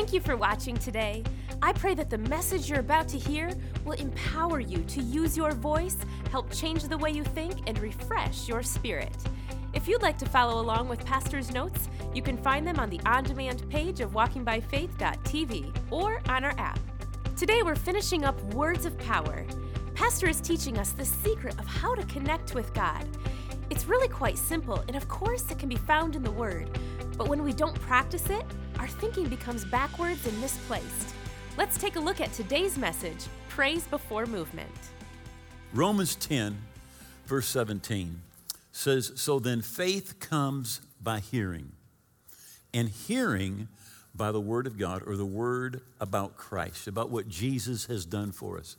Thank you for watching today. I pray that the message you're about to hear will empower you to use your voice, help change the way you think, and refresh your spirit. If you'd like to follow along with Pastor's notes, you can find them on the on demand page of walkingbyfaith.tv or on our app. Today we're finishing up Words of Power. Pastor is teaching us the secret of how to connect with God. It's really quite simple, and of course, it can be found in the Word. But when we don't practice it, thinking becomes backwards and misplaced. Let's take a look at today's message Praise Before Movement. Romans 10, verse 17 says, So then faith comes by hearing, and hearing by the Word of God or the Word about Christ, about what Jesus has done for us.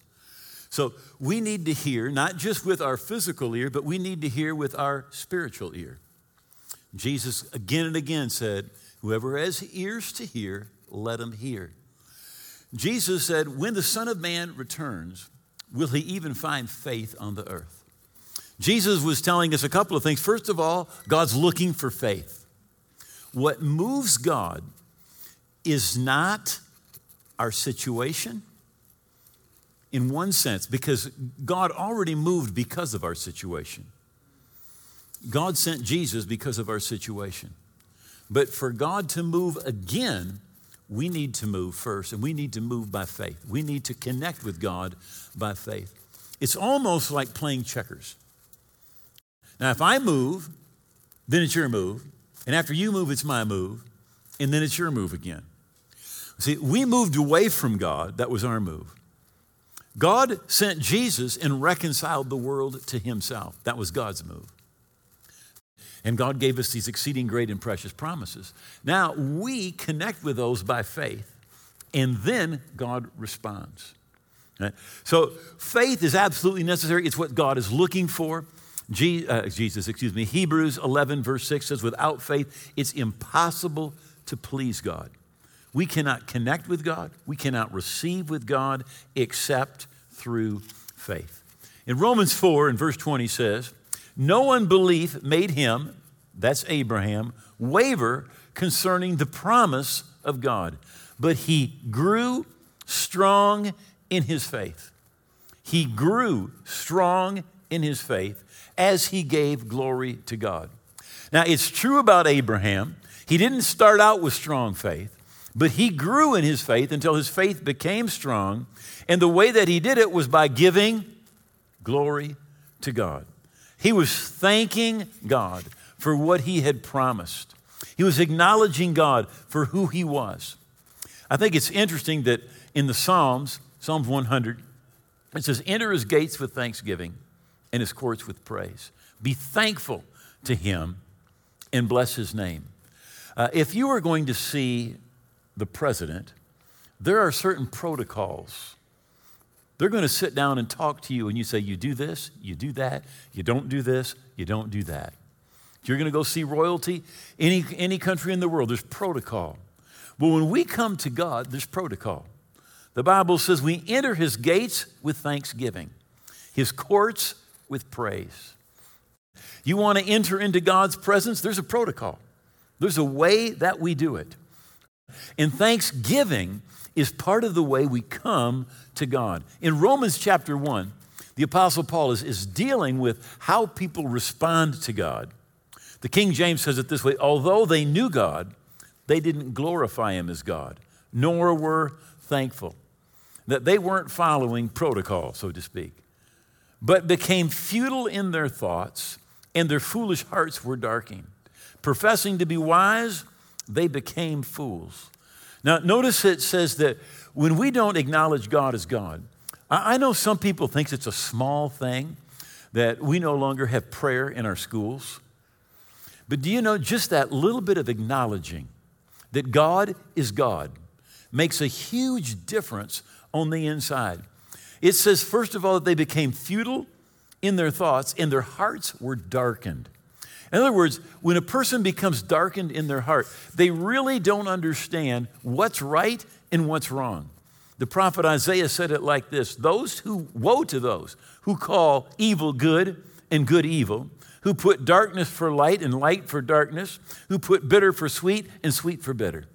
So we need to hear, not just with our physical ear, but we need to hear with our spiritual ear. Jesus again and again said, Whoever has ears to hear, let him hear. Jesus said, When the Son of Man returns, will he even find faith on the earth? Jesus was telling us a couple of things. First of all, God's looking for faith. What moves God is not our situation in one sense, because God already moved because of our situation. God sent Jesus because of our situation. But for God to move again, we need to move first, and we need to move by faith. We need to connect with God by faith. It's almost like playing checkers. Now, if I move, then it's your move. And after you move, it's my move. And then it's your move again. See, we moved away from God. That was our move. God sent Jesus and reconciled the world to himself. That was God's move. And God gave us these exceeding great and precious promises. Now we connect with those by faith, and then God responds. Right? So faith is absolutely necessary. It's what God is looking for. Je- uh, Jesus, excuse me. Hebrews 11, verse 6 says, without faith, it's impossible to please God. We cannot connect with God, we cannot receive with God except through faith. In Romans 4 and verse 20 says, No unbelief made him, that's Abraham, waver concerning the promise of God, but he grew strong in his faith. He grew strong in his faith as he gave glory to God. Now, it's true about Abraham. He didn't start out with strong faith. But he grew in his faith until his faith became strong. And the way that he did it was by giving glory to God. He was thanking God for what he had promised, he was acknowledging God for who he was. I think it's interesting that in the Psalms, Psalms 100, it says, Enter his gates with thanksgiving and his courts with praise. Be thankful to him and bless his name. Uh, if you are going to see the president, there are certain protocols. They're going to sit down and talk to you, and you say, You do this, you do that, you don't do this, you don't do that. You're going to go see royalty, any, any country in the world, there's protocol. But when we come to God, there's protocol. The Bible says we enter his gates with thanksgiving, his courts with praise. You want to enter into God's presence? There's a protocol, there's a way that we do it. And thanksgiving is part of the way we come to God. In Romans chapter 1, the Apostle Paul is, is dealing with how people respond to God. The King James says it this way although they knew God, they didn't glorify him as God, nor were thankful. That they weren't following protocol, so to speak, but became futile in their thoughts, and their foolish hearts were darkened. Professing to be wise, they became fools. Now, notice it says that when we don't acknowledge God as God, I know some people think it's a small thing that we no longer have prayer in our schools. But do you know just that little bit of acknowledging that God is God makes a huge difference on the inside? It says, first of all, that they became futile in their thoughts and their hearts were darkened. In other words, when a person becomes darkened in their heart, they really don't understand what's right and what's wrong. The prophet Isaiah said it like this Those who, woe to those who call evil good and good evil, who put darkness for light and light for darkness, who put bitter for sweet and sweet for bitter.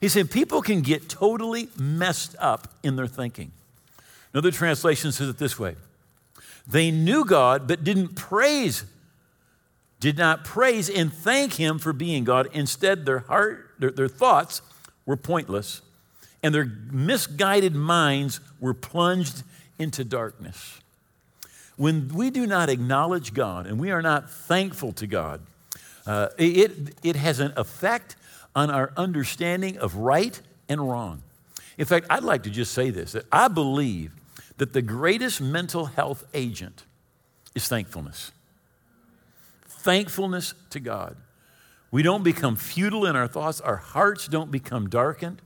He said people can get totally messed up in their thinking. Another translation says it this way They knew God, but didn't praise, did not praise and thank Him for being God. Instead, their heart, their, their thoughts were pointless, and their misguided minds were plunged into darkness. When we do not acknowledge God and we are not thankful to God, uh, it, it has an effect on our understanding of right and wrong. In fact, I'd like to just say this that I believe that the greatest mental health agent is thankfulness. Thankfulness to God. We don't become futile in our thoughts, our hearts don't become darkened.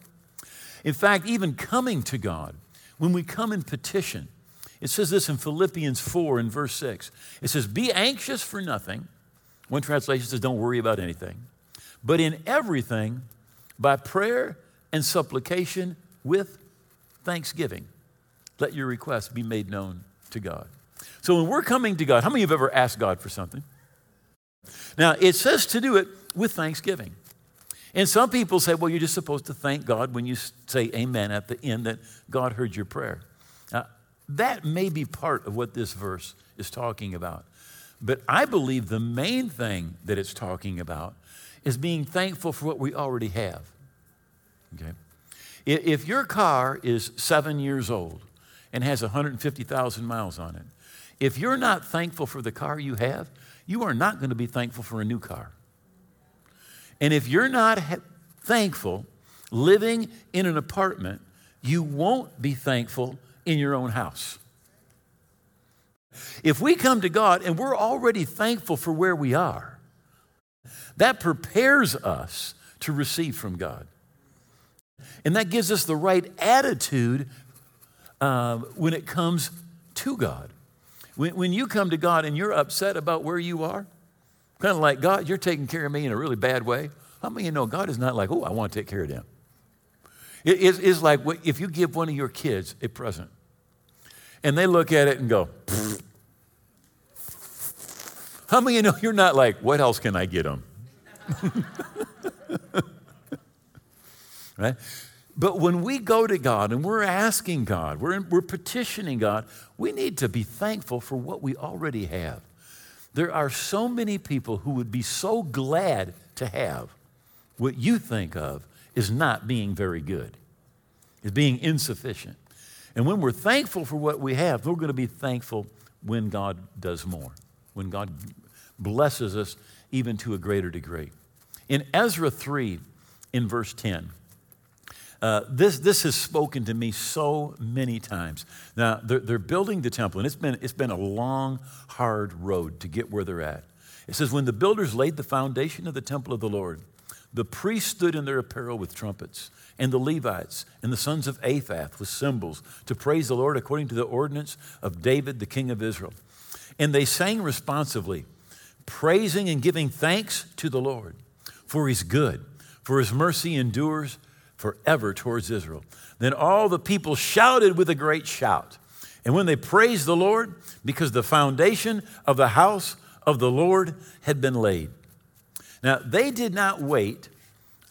In fact, even coming to God, when we come in petition, it says this in Philippians 4 in verse 6. It says, Be anxious for nothing. One translation says, Don't worry about anything. But in everything, by prayer and supplication with thanksgiving, let your requests be made known to God. So when we're coming to God, how many of you have ever asked God for something? Now, it says to do it with thanksgiving. And some people say, well, you're just supposed to thank God when you say amen at the end that God heard your prayer. Now, that may be part of what this verse is talking about. But I believe the main thing that it's talking about is being thankful for what we already have. Okay? If your car is seven years old and has 150,000 miles on it, if you're not thankful for the car you have, you are not going to be thankful for a new car. And if you're not ha- thankful living in an apartment, you won't be thankful in your own house. If we come to God and we're already thankful for where we are, that prepares us to receive from God. And that gives us the right attitude uh, when it comes to God. When, when you come to God and you're upset about where you are, kind of like, God, you're taking care of me in a really bad way. How many of you know God is not like, oh, I want to take care of them? It's, it's like if you give one of your kids a present and they look at it and go, Pfft. how many of you know you're not like, what else can I get them? right? But when we go to God and we're asking God, we're, we're petitioning God, we need to be thankful for what we already have. There are so many people who would be so glad to have what you think of is not being very good, is being insufficient. And when we're thankful for what we have, we're going to be thankful when God does more, when God blesses us even to a greater degree. In Ezra 3, in verse 10, uh, this, this has spoken to me so many times. Now, they're, they're building the temple, and it's been, it's been a long, hard road to get where they're at. It says, When the builders laid the foundation of the temple of the Lord, the priests stood in their apparel with trumpets, and the Levites and the sons of Asaph with cymbals to praise the Lord according to the ordinance of David, the king of Israel. And they sang responsively, praising and giving thanks to the Lord, for he's good, for his mercy endures forever towards Israel. Then all the people shouted with a great shout. And when they praised the Lord, because the foundation of the house of the Lord had been laid. Now, they did not wait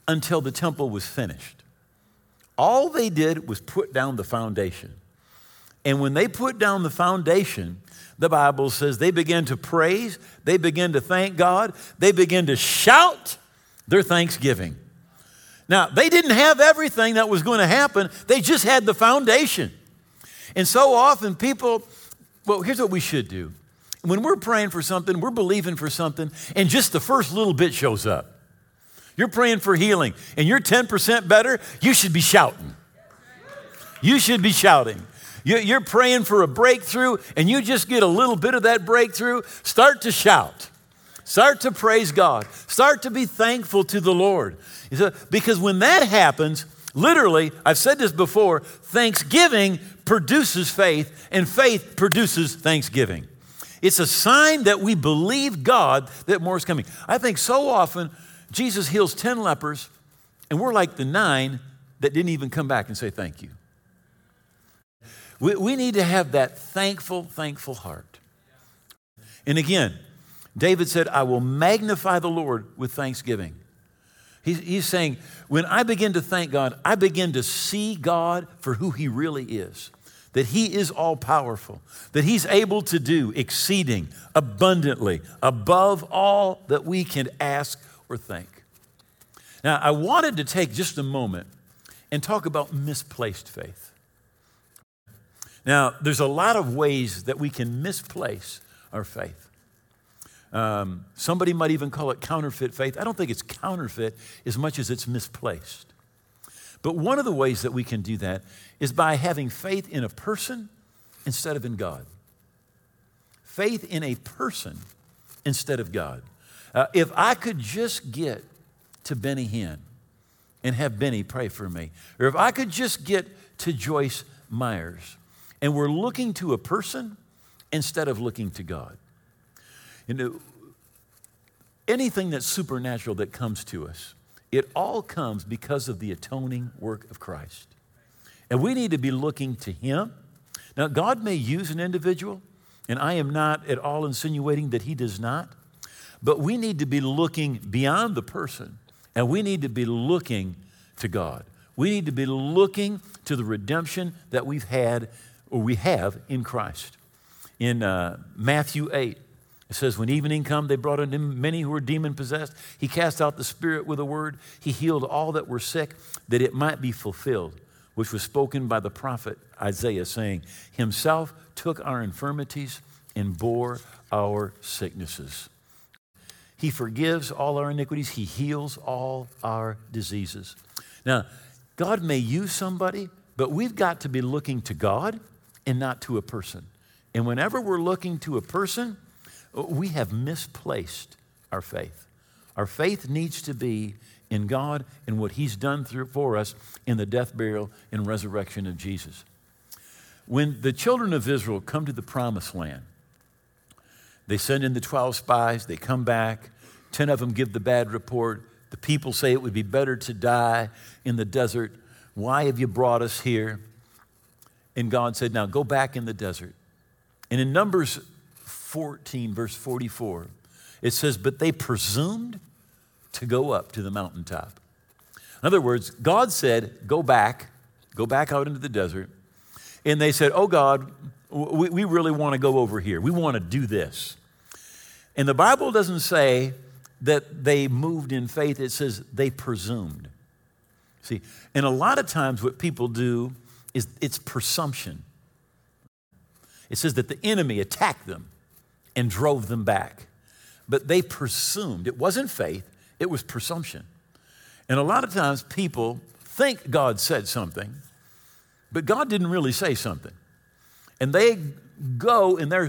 until the temple was finished. All they did was put down the foundation. And when they put down the foundation, the Bible says they began to praise, they began to thank God, they began to shout their thanksgiving. Now, they didn't have everything that was going to happen, they just had the foundation. And so often people, well, here's what we should do. When we're praying for something, we're believing for something, and just the first little bit shows up. You're praying for healing, and you're 10% better, you should be shouting. You should be shouting. You're praying for a breakthrough, and you just get a little bit of that breakthrough, start to shout. Start to praise God. Start to be thankful to the Lord. Because when that happens, literally, I've said this before, thanksgiving produces faith, and faith produces thanksgiving. It's a sign that we believe God that more is coming. I think so often Jesus heals 10 lepers, and we're like the nine that didn't even come back and say thank you. We, we need to have that thankful, thankful heart. And again, David said, I will magnify the Lord with thanksgiving. He's, he's saying, when I begin to thank God, I begin to see God for who He really is. That He is all powerful, that He's able to do exceeding abundantly above all that we can ask or think. Now, I wanted to take just a moment and talk about misplaced faith. Now, there's a lot of ways that we can misplace our faith. Um, somebody might even call it counterfeit faith. I don't think it's counterfeit as much as it's misplaced. But one of the ways that we can do that is by having faith in a person instead of in God. Faith in a person instead of God. Uh, if I could just get to Benny Hinn and have Benny pray for me, or if I could just get to Joyce Myers, and we're looking to a person instead of looking to God. You know, anything that's supernatural that comes to us, it all comes because of the atoning work of Christ. And we need to be looking to Him. Now, God may use an individual, and I am not at all insinuating that He does not, but we need to be looking beyond the person, and we need to be looking to God. We need to be looking to the redemption that we've had or we have in Christ. In uh, Matthew 8, it says, When evening come, they brought unto him many who were demon possessed. He cast out the spirit with a word. He healed all that were sick, that it might be fulfilled, which was spoken by the prophet Isaiah, saying, Himself took our infirmities and bore our sicknesses. He forgives all our iniquities, He heals all our diseases. Now, God may use somebody, but we've got to be looking to God and not to a person. And whenever we're looking to a person, we have misplaced our faith. Our faith needs to be in God and what He's done through, for us in the death, burial, and resurrection of Jesus. When the children of Israel come to the promised land, they send in the 12 spies, they come back, 10 of them give the bad report. The people say it would be better to die in the desert. Why have you brought us here? And God said, Now go back in the desert. And in Numbers 14, verse 44, it says, But they presumed to go up to the mountaintop. In other words, God said, Go back, go back out into the desert. And they said, Oh God, we, we really want to go over here. We want to do this. And the Bible doesn't say that they moved in faith, it says they presumed. See, and a lot of times what people do is it's presumption. It says that the enemy attacked them and drove them back. But they presumed. It wasn't faith, it was presumption. And a lot of times people think God said something, but God didn't really say something. And they go and they're.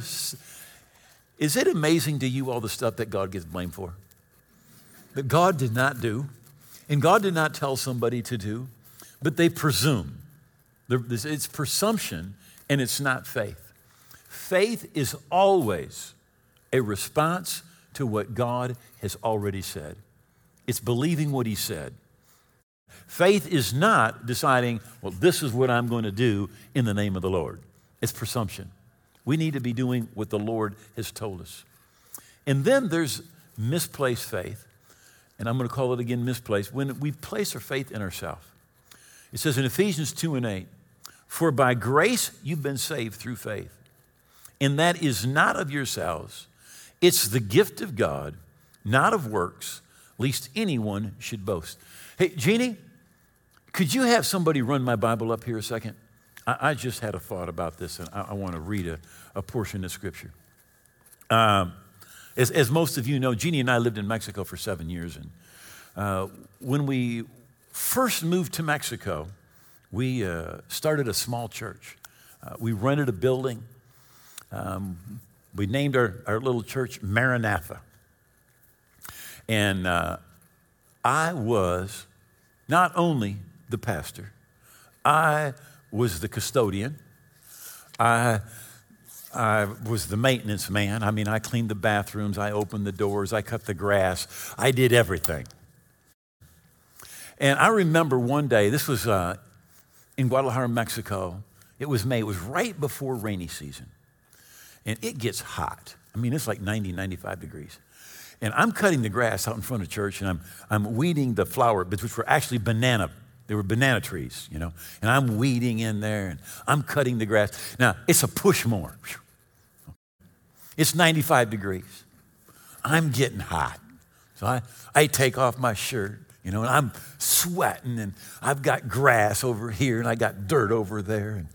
Is it amazing to you all the stuff that God gets blamed for? That God did not do, and God did not tell somebody to do, but they presume. It's presumption and it's not faith. Faith is always a response to what God has already said. It's believing what He said. Faith is not deciding, well, this is what I'm going to do in the name of the Lord. It's presumption. We need to be doing what the Lord has told us. And then there's misplaced faith, and I'm going to call it again misplaced, when we place our faith in ourselves. It says in Ephesians 2 and 8, For by grace you've been saved through faith, and that is not of yourselves. It's the gift of God, not of works, lest anyone should boast. Hey, Jeannie, could you have somebody run my Bible up here a second? I, I just had a thought about this, and I, I want to read a, a, portion of Scripture. Um, as, as, most of you know, Jeannie and I lived in Mexico for seven years, and uh, when we first moved to Mexico, we uh, started a small church. Uh, we rented a building. Um, we named our, our little church Maranatha. And uh, I was not only the pastor, I was the custodian. I, I was the maintenance man. I mean, I cleaned the bathrooms, I opened the doors, I cut the grass, I did everything. And I remember one day, this was uh, in Guadalajara, Mexico. It was May, it was right before rainy season and it gets hot. I mean, it's like 90, 95 degrees. And I'm cutting the grass out in front of church and I'm, I'm weeding the flower, beds, which were actually banana. They were banana trees, you know. And I'm weeding in there and I'm cutting the grass. Now, it's a push mower. It's 95 degrees. I'm getting hot. So I, I take off my shirt, you know, and I'm sweating and I've got grass over here and I got dirt over there. And,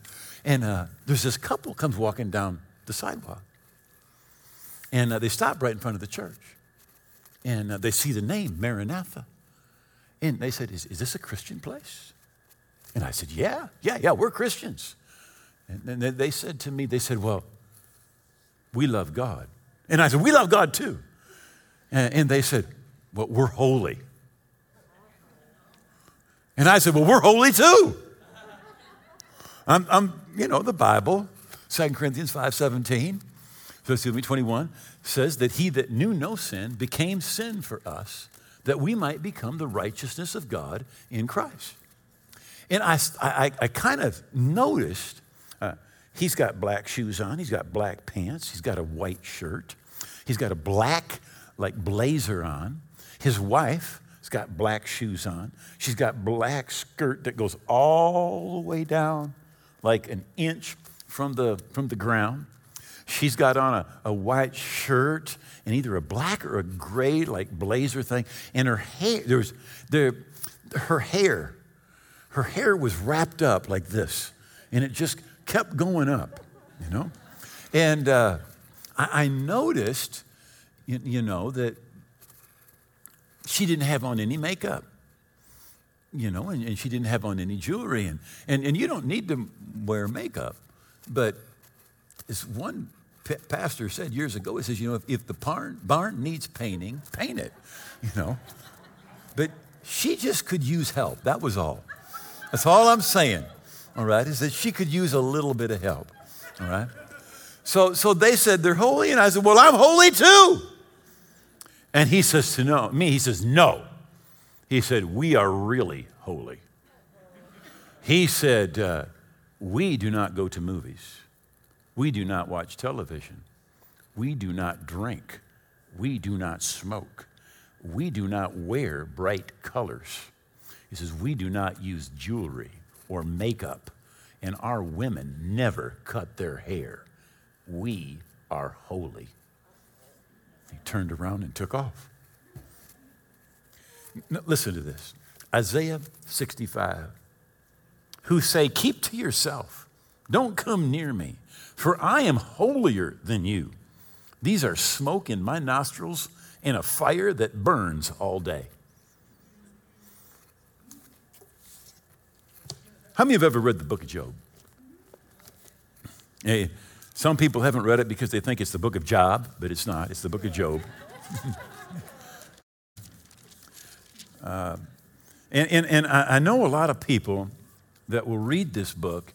and uh, there's this couple comes walking down the sidewalk. And uh, they stop right in front of the church. And uh, they see the name, Maranatha. And they said, is, is this a Christian place? And I said, Yeah, yeah, yeah, we're Christians. And then they said to me, They said, Well, we love God. And I said, We love God too. And they said, Well, we're holy. And I said, Well, we're holy too. I'm, I'm you know, the Bible, 2 Corinthians 5 17, so excuse me, 21, says that he that knew no sin became sin for us, that we might become the righteousness of God in Christ. And I, I, I kind of noticed uh, he's got black shoes on, he's got black pants, he's got a white shirt, he's got a black, like, blazer on. His wife has got black shoes on. She's got black skirt that goes all the way down, like an inch from the, from the ground. She's got on a, a white shirt and either a black or a gray, like blazer thing. And her hair, there was, there, her hair, her hair was wrapped up like this. And it just kept going up, you know? And uh, I, I, noticed, you, you know, that she didn't have on any makeup you know, and, and, she didn't have on any jewelry. And, and, and you don't need to wear makeup. But as one pastor said years ago, he says, you know, if, if the barn, barn needs painting, paint it, you know. But she just could use help. That was all. That's all I'm saying, all right, is that she could use a little bit of help, all right? So, so they said they're holy, and I said, well, I'm holy too. And he says to no, me, he says, no. He said, we are really holy. He said, uh, we do not go to movies. We do not watch television. We do not drink. We do not smoke. We do not wear bright colors. He says, We do not use jewelry or makeup, and our women never cut their hair. We are holy. He turned around and took off. Now, listen to this Isaiah 65 who say, Keep to yourself, don't come near me, for I am holier than you. These are smoke in my nostrils and a fire that burns all day. How many have ever read the book of Job? Hey, some people haven't read it because they think it's the book of Job, but it's not. It's the book of Job. uh, and and, and I, I know a lot of people that will read this book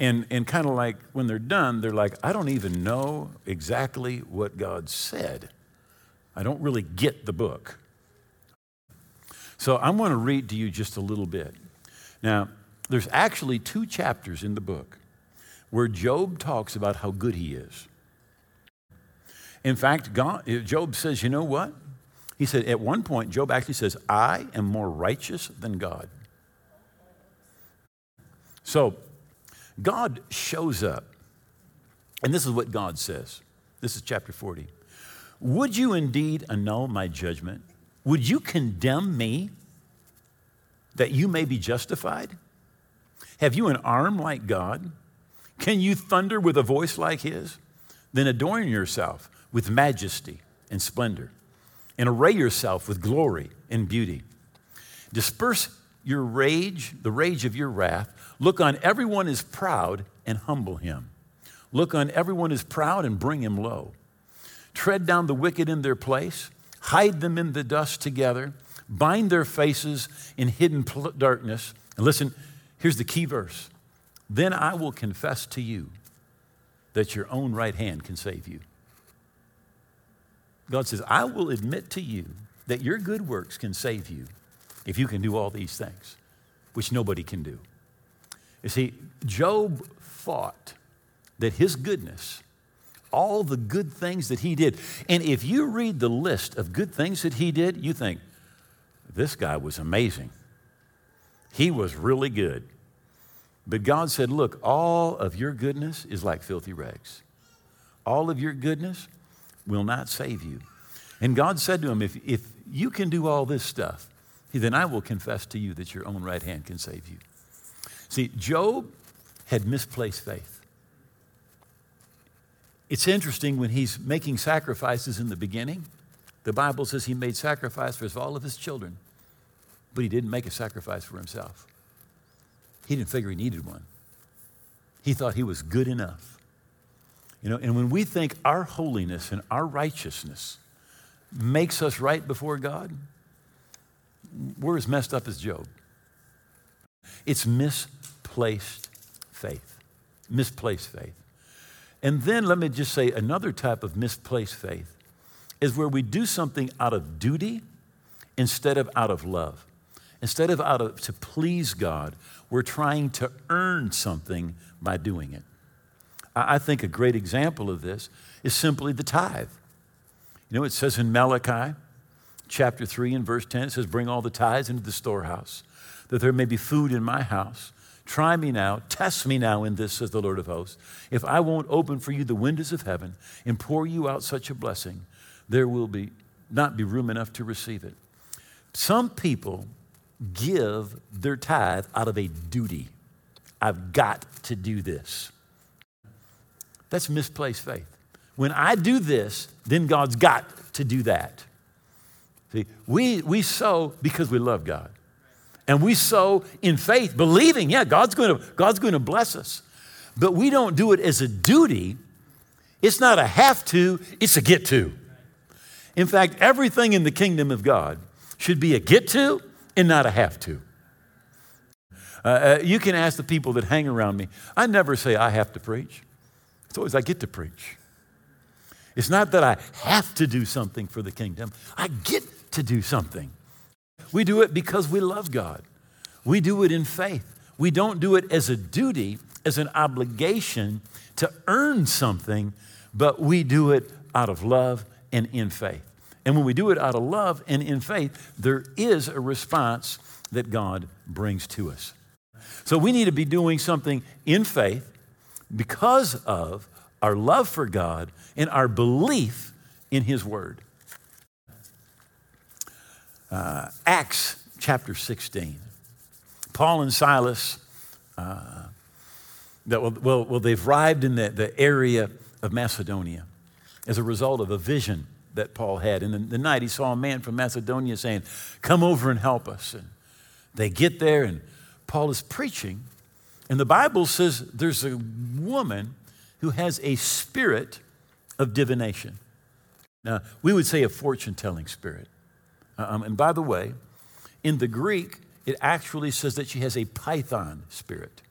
and, and kind of like when they're done, they're like, I don't even know exactly what God said. I don't really get the book. So I'm going to read to you just a little bit. Now, there's actually two chapters in the book where Job talks about how good he is. In fact, God, Job says, you know what? He said, at one point, Job actually says, I am more righteous than God. So God shows up, and this is what God says. This is chapter 40. Would you indeed annul my judgment? Would you condemn me that you may be justified? Have you an arm like God? Can you thunder with a voice like his? Then adorn yourself with majesty and splendor, and array yourself with glory and beauty. Disperse your rage, the rage of your wrath. Look on everyone as proud and humble him. Look on everyone as proud and bring him low. Tread down the wicked in their place, hide them in the dust together, bind their faces in hidden darkness. And listen, here's the key verse Then I will confess to you that your own right hand can save you. God says, I will admit to you that your good works can save you if you can do all these things, which nobody can do. You see, Job thought that his goodness all the good things that he did. And if you read the list of good things that he did, you think, this guy was amazing. He was really good. But God said, Look, all of your goodness is like filthy rags. All of your goodness will not save you. And God said to him, If, if you can do all this stuff, then I will confess to you that your own right hand can save you. See, Job had misplaced faith. It's interesting when he's making sacrifices in the beginning, the Bible says he made sacrifice for all of his children, but he didn't make a sacrifice for himself. He didn't figure he needed one. He thought he was good enough. You know, and when we think our holiness and our righteousness makes us right before God, we're as messed up as Job. It's misplaced faith. Misplaced faith. And then let me just say another type of misplaced faith is where we do something out of duty instead of out of love. Instead of out of to please God, we're trying to earn something by doing it. I think a great example of this is simply the tithe. You know, it says in Malachi chapter 3 and verse 10, it says, Bring all the tithes into the storehouse, that there may be food in my house. Try me now, test me now in this, says the Lord of hosts. If I won't open for you the windows of heaven and pour you out such a blessing, there will be not be room enough to receive it. Some people give their tithe out of a duty. I've got to do this. That's misplaced faith. When I do this, then God's got to do that. See, we, we sow because we love God. And we sow in faith, believing, yeah, God's going to God's going to bless us. But we don't do it as a duty. It's not a have to, it's a get to. In fact, everything in the kingdom of God should be a get to and not a have to. Uh, uh, you can ask the people that hang around me. I never say I have to preach. It's always I get to preach. It's not that I have to do something for the kingdom, I get to do something. We do it because we love God. We do it in faith. We don't do it as a duty, as an obligation to earn something, but we do it out of love and in faith. And when we do it out of love and in faith, there is a response that God brings to us. So we need to be doing something in faith because of our love for God and our belief in His Word. Uh, Acts chapter 16. Paul and Silas, uh, that, well, well, they've arrived in the, the area of Macedonia as a result of a vision that Paul had. And in the night, he saw a man from Macedonia saying, Come over and help us. And they get there, and Paul is preaching. And the Bible says there's a woman who has a spirit of divination. Now, we would say a fortune telling spirit. Um, and by the way, in the Greek, it actually says that she has a python spirit,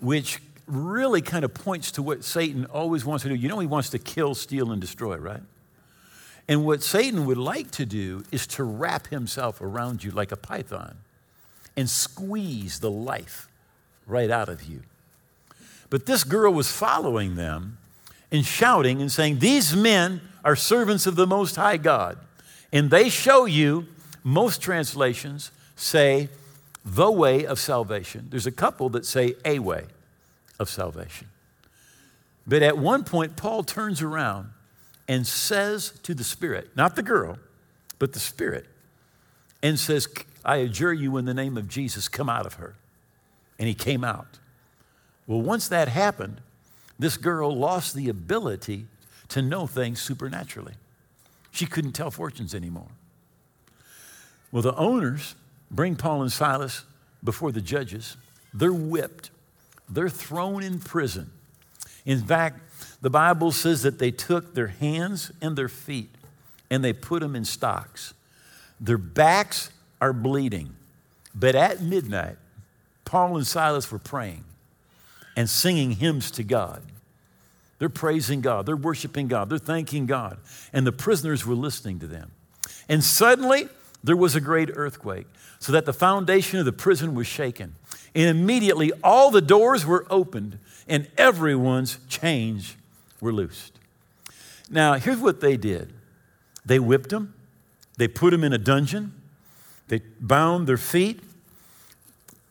which really kind of points to what Satan always wants to do. You know, he wants to kill, steal, and destroy, right? And what Satan would like to do is to wrap himself around you like a python and squeeze the life right out of you. But this girl was following them and shouting and saying, These men are servants of the Most High God. And they show you, most translations say, the way of salvation. There's a couple that say a way of salvation. But at one point, Paul turns around and says to the Spirit, not the girl, but the Spirit, and says, I adjure you in the name of Jesus, come out of her. And he came out. Well, once that happened, this girl lost the ability to know things supernaturally. She couldn't tell fortunes anymore. Well, the owners bring Paul and Silas before the judges. They're whipped they're thrown in prison. In fact, the Bible says that they took their hands and their feet and they put them in stocks. Their backs are bleeding. But at midnight, Paul and Silas were praying and singing hymns to God. They're praising God, they're worshiping God, they're thanking God. And the prisoners were listening to them. And suddenly, there was a great earthquake, so that the foundation of the prison was shaken. And immediately all the doors were opened and everyone's chains were loosed. Now, here's what they did they whipped them, they put them in a dungeon, they bound their feet,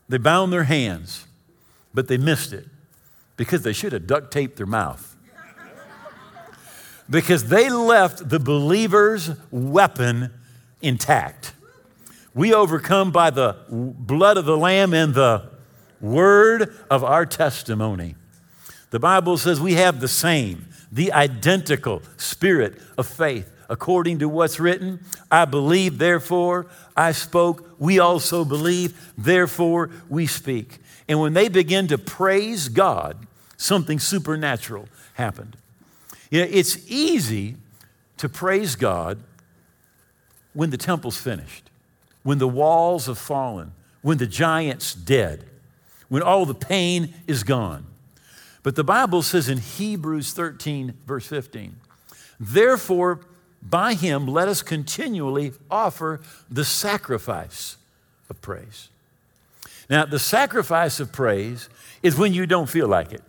they bound their hands, but they missed it because they should have duct taped their mouth. Because they left the believer's weapon intact. We overcome by the blood of the Lamb and the word of our testimony. The Bible says we have the same, the identical spirit of faith. According to what's written, I believe, therefore I spoke. We also believe, therefore we speak. And when they begin to praise God, something supernatural happened. You know, it's easy to praise God when the temple's finished, when the walls have fallen, when the giant's dead, when all the pain is gone. But the Bible says in Hebrews 13, verse 15, therefore, by him let us continually offer the sacrifice of praise. Now, the sacrifice of praise is when you don't feel like it.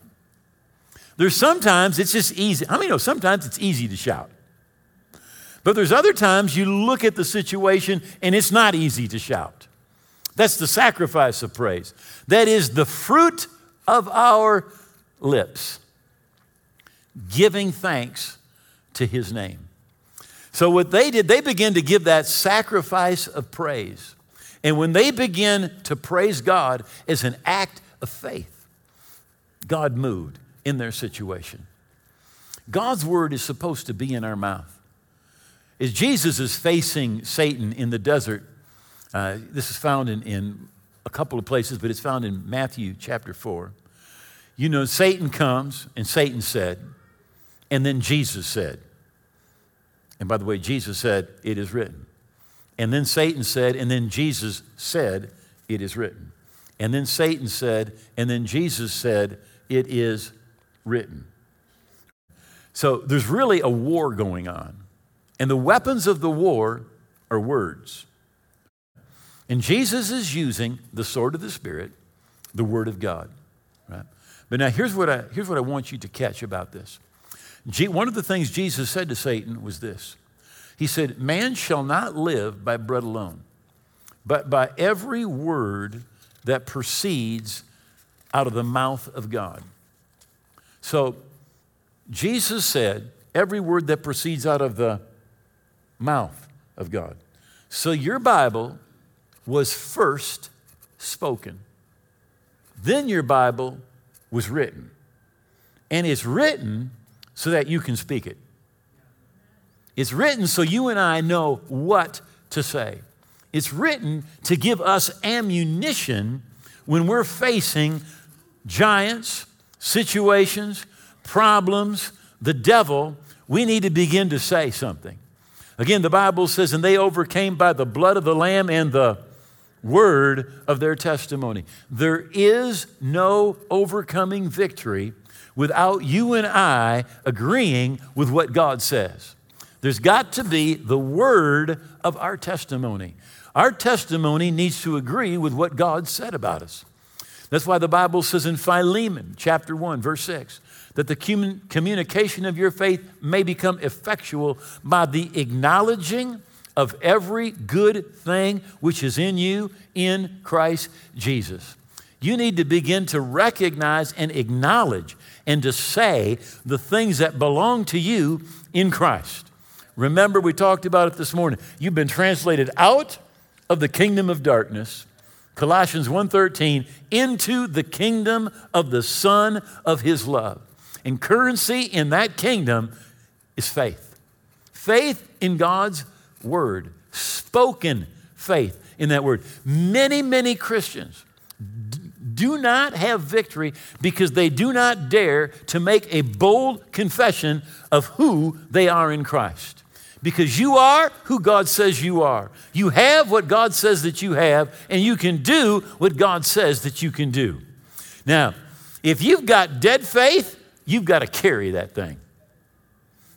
There's sometimes it's just easy. I mean, know sometimes it's easy to shout. But there's other times you look at the situation and it's not easy to shout. That's the sacrifice of praise. That is the fruit of our lips, giving thanks to his name. So, what they did, they began to give that sacrifice of praise. And when they begin to praise God as an act of faith, God moved in their situation. God's word is supposed to be in our mouth. As Jesus is facing Satan in the desert, uh, this is found in, in a couple of places, but it's found in Matthew chapter 4. You know, Satan comes, and Satan said, and then Jesus said, and by the way, Jesus said, It is written. And then Satan said, and then Jesus said, It is written. And then Satan said, and then Jesus said, It is written. So there's really a war going on. And the weapons of the war are words. And Jesus is using the sword of the Spirit, the Word of God. Right? But now here's what I, here's what I want you to catch about this. one of the things Jesus said to Satan was this He said, Man shall not live by bread alone, but by every word that proceeds out of the mouth of God. So Jesus said, every word that proceeds out of the mouth of God. So your Bible was first spoken, then your Bible was written. And it's written so that you can speak it. It's written so you and I know what to say. It's written to give us ammunition when we're facing giants, situations, problems, the devil, we need to begin to say something. Again, the Bible says, and they overcame by the blood of the Lamb and the word of their testimony. There is no overcoming victory without you and I agreeing with what God says. There's got to be the word of our testimony. Our testimony needs to agree with what God said about us. That's why the Bible says in Philemon chapter 1, verse 6, that the communication of your faith may become effectual by the acknowledging of every good thing which is in you in Christ Jesus. You need to begin to recognize and acknowledge and to say the things that belong to you in Christ. Remember, we talked about it this morning. You've been translated out of the kingdom of darkness Colossians 1:13 into the kingdom of the son of his love. And currency in that kingdom is faith. Faith in God's word, spoken faith in that word. Many, many Christians do not have victory because they do not dare to make a bold confession of who they are in Christ because you are who God says you are. You have what God says that you have, and you can do what God says that you can do. Now, if you've got dead faith, you've got to carry that thing.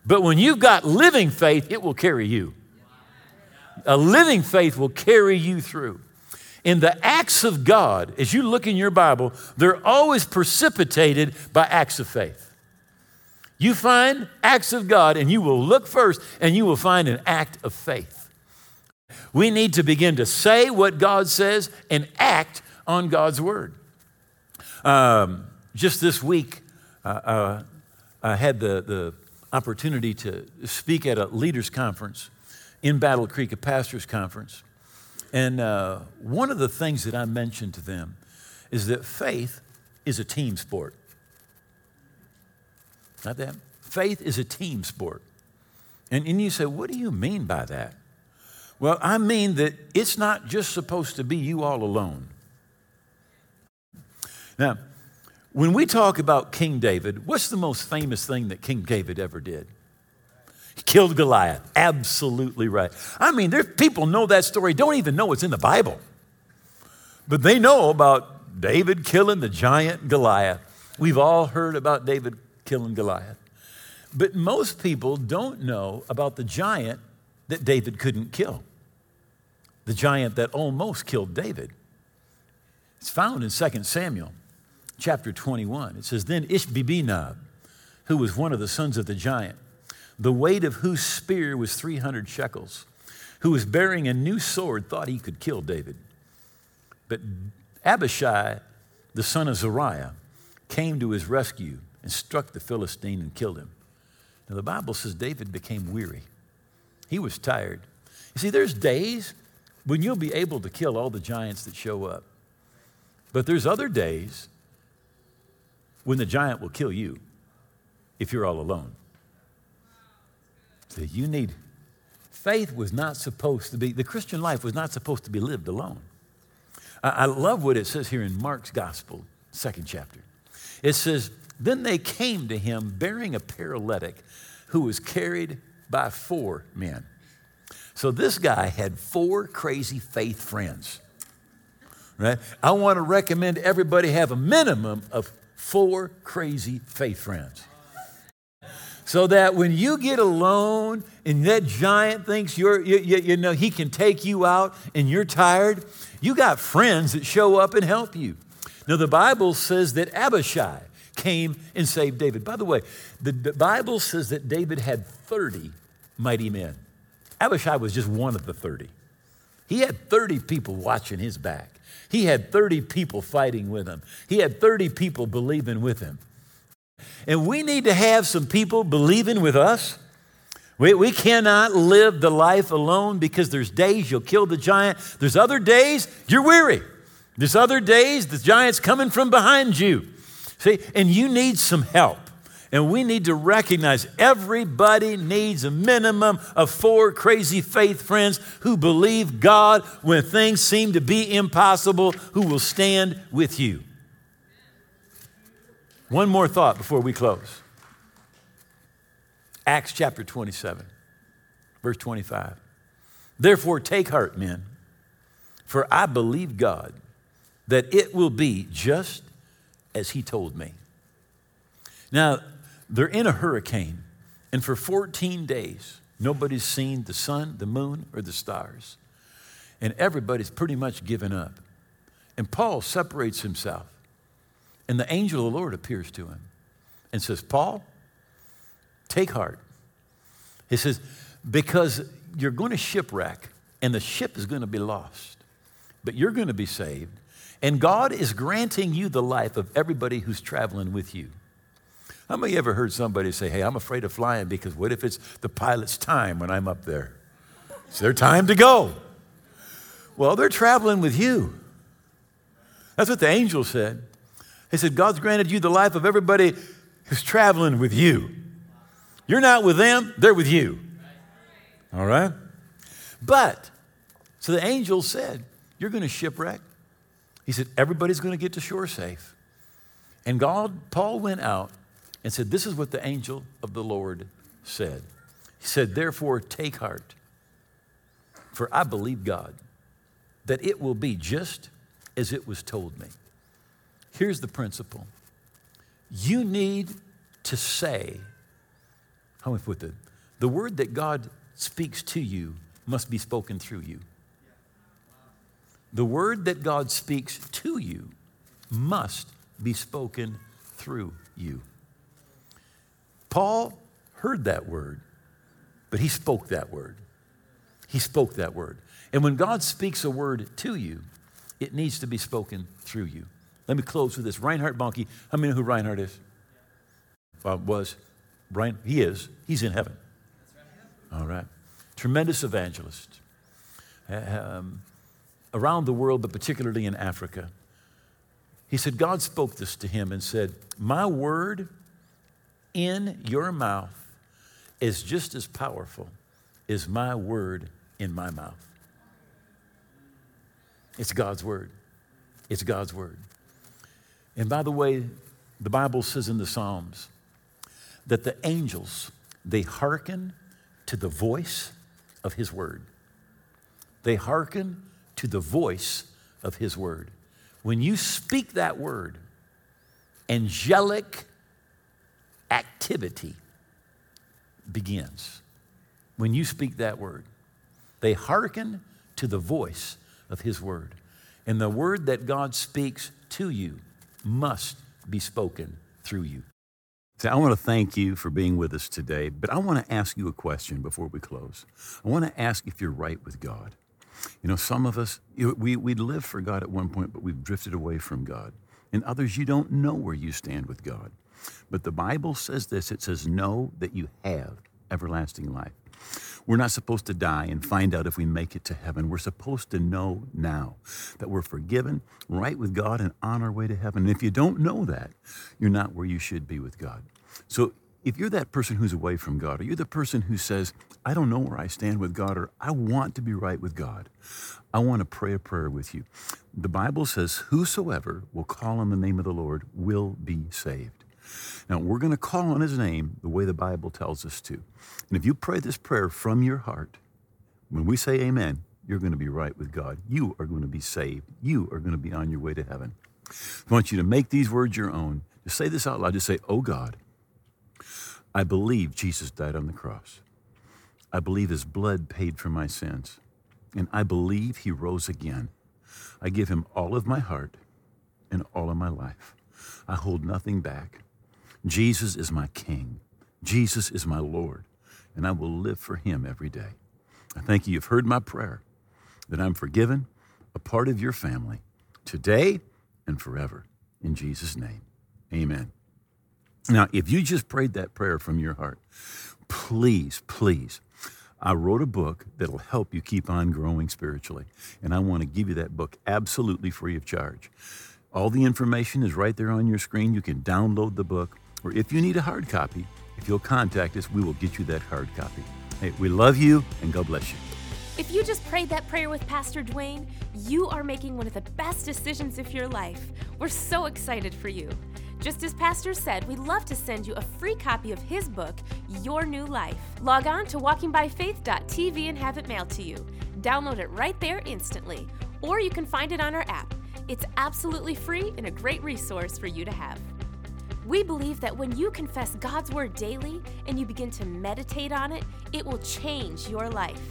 But when you've got living faith, it will carry you. A living faith will carry you through. In the acts of God, as you look in your Bible, they're always precipitated by acts of faith. You find acts of God and you will look first and you will find an act of faith. We need to begin to say what God says and act on God's word. Um, just this week, uh, uh, I had the, the opportunity to speak at a leaders' conference in Battle Creek, a pastor's conference. And uh, one of the things that I mentioned to them is that faith is a team sport. Not that? Faith is a team sport. And, and you say, what do you mean by that? Well, I mean that it's not just supposed to be you all alone. Now, when we talk about King David, what's the most famous thing that King David ever did? He killed Goliath. Absolutely right. I mean, there people know that story, don't even know it's in the Bible. But they know about David killing the giant Goliath. We've all heard about David killing Goliath. But most people don't know about the giant that David couldn't kill. The giant that almost killed David. It's found in 2 Samuel chapter 21. It says, Then Ishbi-benob, who was one of the sons of the giant, the weight of whose spear was 300 shekels, who was bearing a new sword, thought he could kill David. But Abishai, the son of Zeruiah, came to his rescue and struck the Philistine and killed him. Now, the Bible says David became weary. He was tired. You see, there's days when you'll be able to kill all the giants that show up. But there's other days when the giant will kill you if you're all alone. So you need faith was not supposed to be, the Christian life was not supposed to be lived alone. I, I love what it says here in Mark's gospel, second chapter. It says, Then they came to him bearing a paralytic who was carried by four men. So this guy had four crazy faith friends. Right? I want to recommend everybody have a minimum of four crazy faith friends. So that when you get alone and that giant thinks you're, you, you, you, know, he can take you out and you're tired, you got friends that show up and help you. Now, the Bible says that Abishai came and saved David. By the way, the, Bible says that David had 30 mighty men. Abishai was just one of the 30. He had 30 people watching his back. He had 30 people fighting with him. He had 30 people believing with him. And we need to have some people believing with us. We, we cannot live the life alone because there's days you'll kill the giant. There's other days you're weary. There's other days the giant's coming from behind you. See, and you need some help. And we need to recognize everybody needs a minimum of four crazy faith friends who believe God when things seem to be impossible, who will stand with you. One more thought before we close. Acts chapter 27, verse 25. Therefore, take heart, men, for I believe God that it will be just as He told me. Now, they're in a hurricane, and for 14 days, nobody's seen the sun, the moon, or the stars. And everybody's pretty much given up. And Paul separates himself, and the angel of the Lord appears to him and says, Paul, take heart. He says, because you're going to shipwreck, and the ship is going to be lost, but you're going to be saved. And God is granting you the life of everybody who's traveling with you. How many ever heard somebody say, Hey, I'm afraid of flying because what if it's the pilot's time when I'm up there? It's their time to go. Well, they're traveling with you. That's what the angel said. He said, God's granted you the life of everybody who's traveling with you. You're not with them, they're with you. All right? But, so the angel said, You're going to shipwreck. He said, Everybody's going to get to shore safe. And God, Paul went out and said, This is what the angel of the Lord said. He said, Therefore, take heart, for I believe God that it will be just as it was told me. Here's the principle you need to say, how I put that? The word that God speaks to you must be spoken through you. The word that God speaks to you must be spoken through you. Paul heard that word, but he spoke that word. He spoke that word. And when God speaks a word to you, it needs to be spoken through you. Let me close with this. Reinhard Bonnke, how many know who Reinhard is? Uh, was. Brian, he is. He's in heaven. All right. Tremendous evangelist. Um, around the world, but particularly in Africa. He said, God spoke this to him and said, My word in your mouth is just as powerful as my word in my mouth. It's God's word. It's God's word. And by the way, the Bible says in the Psalms that the angels, they hearken to the voice of his word. They hearken to the voice of his word. When you speak that word, angelic activity begins. When you speak that word, they hearken to the voice of his word. And the word that God speaks to you must be spoken through you. So I want to thank you for being with us today, but I want to ask you a question before we close. I want to ask if you're right with God. You know, some of us, we, we lived for God at one point, but we've drifted away from God. And others, you don't know where you stand with God. But the Bible says this it says, Know that you have everlasting life. We're not supposed to die and find out if we make it to heaven. We're supposed to know now that we're forgiven, right with God, and on our way to heaven. And if you don't know that, you're not where you should be with God. So if you're that person who's away from God, or you're the person who says, I don't know where I stand with God, or I want to be right with God, I want to pray a prayer with you. The Bible says, Whosoever will call on the name of the Lord will be saved. Now, we're going to call on his name the way the Bible tells us to. And if you pray this prayer from your heart, when we say amen, you're going to be right with God. You are going to be saved. You are going to be on your way to heaven. I want you to make these words your own. Just say this out loud. Just say, Oh God, I believe Jesus died on the cross. I believe his blood paid for my sins. And I believe he rose again. I give him all of my heart and all of my life. I hold nothing back. Jesus is my King. Jesus is my Lord, and I will live for him every day. I thank you. You've heard my prayer that I'm forgiven, a part of your family, today and forever. In Jesus' name, amen. Now, if you just prayed that prayer from your heart, please, please, I wrote a book that'll help you keep on growing spiritually. And I want to give you that book absolutely free of charge. All the information is right there on your screen. You can download the book or if you need a hard copy, if you'll contact us, we will get you that hard copy. Hey, we love you and God bless you. If you just prayed that prayer with Pastor Duane, you are making one of the best decisions of your life. We're so excited for you. Just as Pastor said, we'd love to send you a free copy of his book, Your New Life. Log on to walkingbyfaith.tv and have it mailed to you. Download it right there instantly, or you can find it on our app. It's absolutely free and a great resource for you to have. We believe that when you confess God's Word daily and you begin to meditate on it, it will change your life.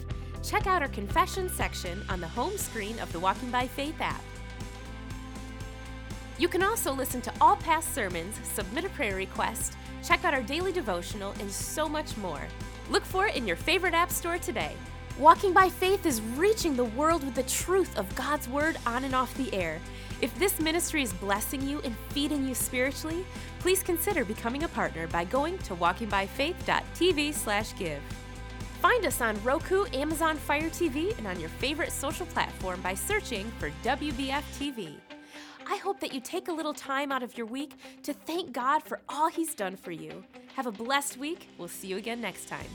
Check out our confession section on the home screen of the Walking by Faith app. You can also listen to all past sermons, submit a prayer request, check out our daily devotional, and so much more. Look for it in your favorite app store today. Walking by Faith is reaching the world with the truth of God's Word on and off the air. If this ministry is blessing you and feeding you spiritually, please consider becoming a partner by going to walkingbyfaith.tv/give. Find us on Roku, Amazon Fire TV, and on your favorite social platform by searching for WBF TV. I hope that you take a little time out of your week to thank God for all He's done for you. Have a blessed week. We'll see you again next time.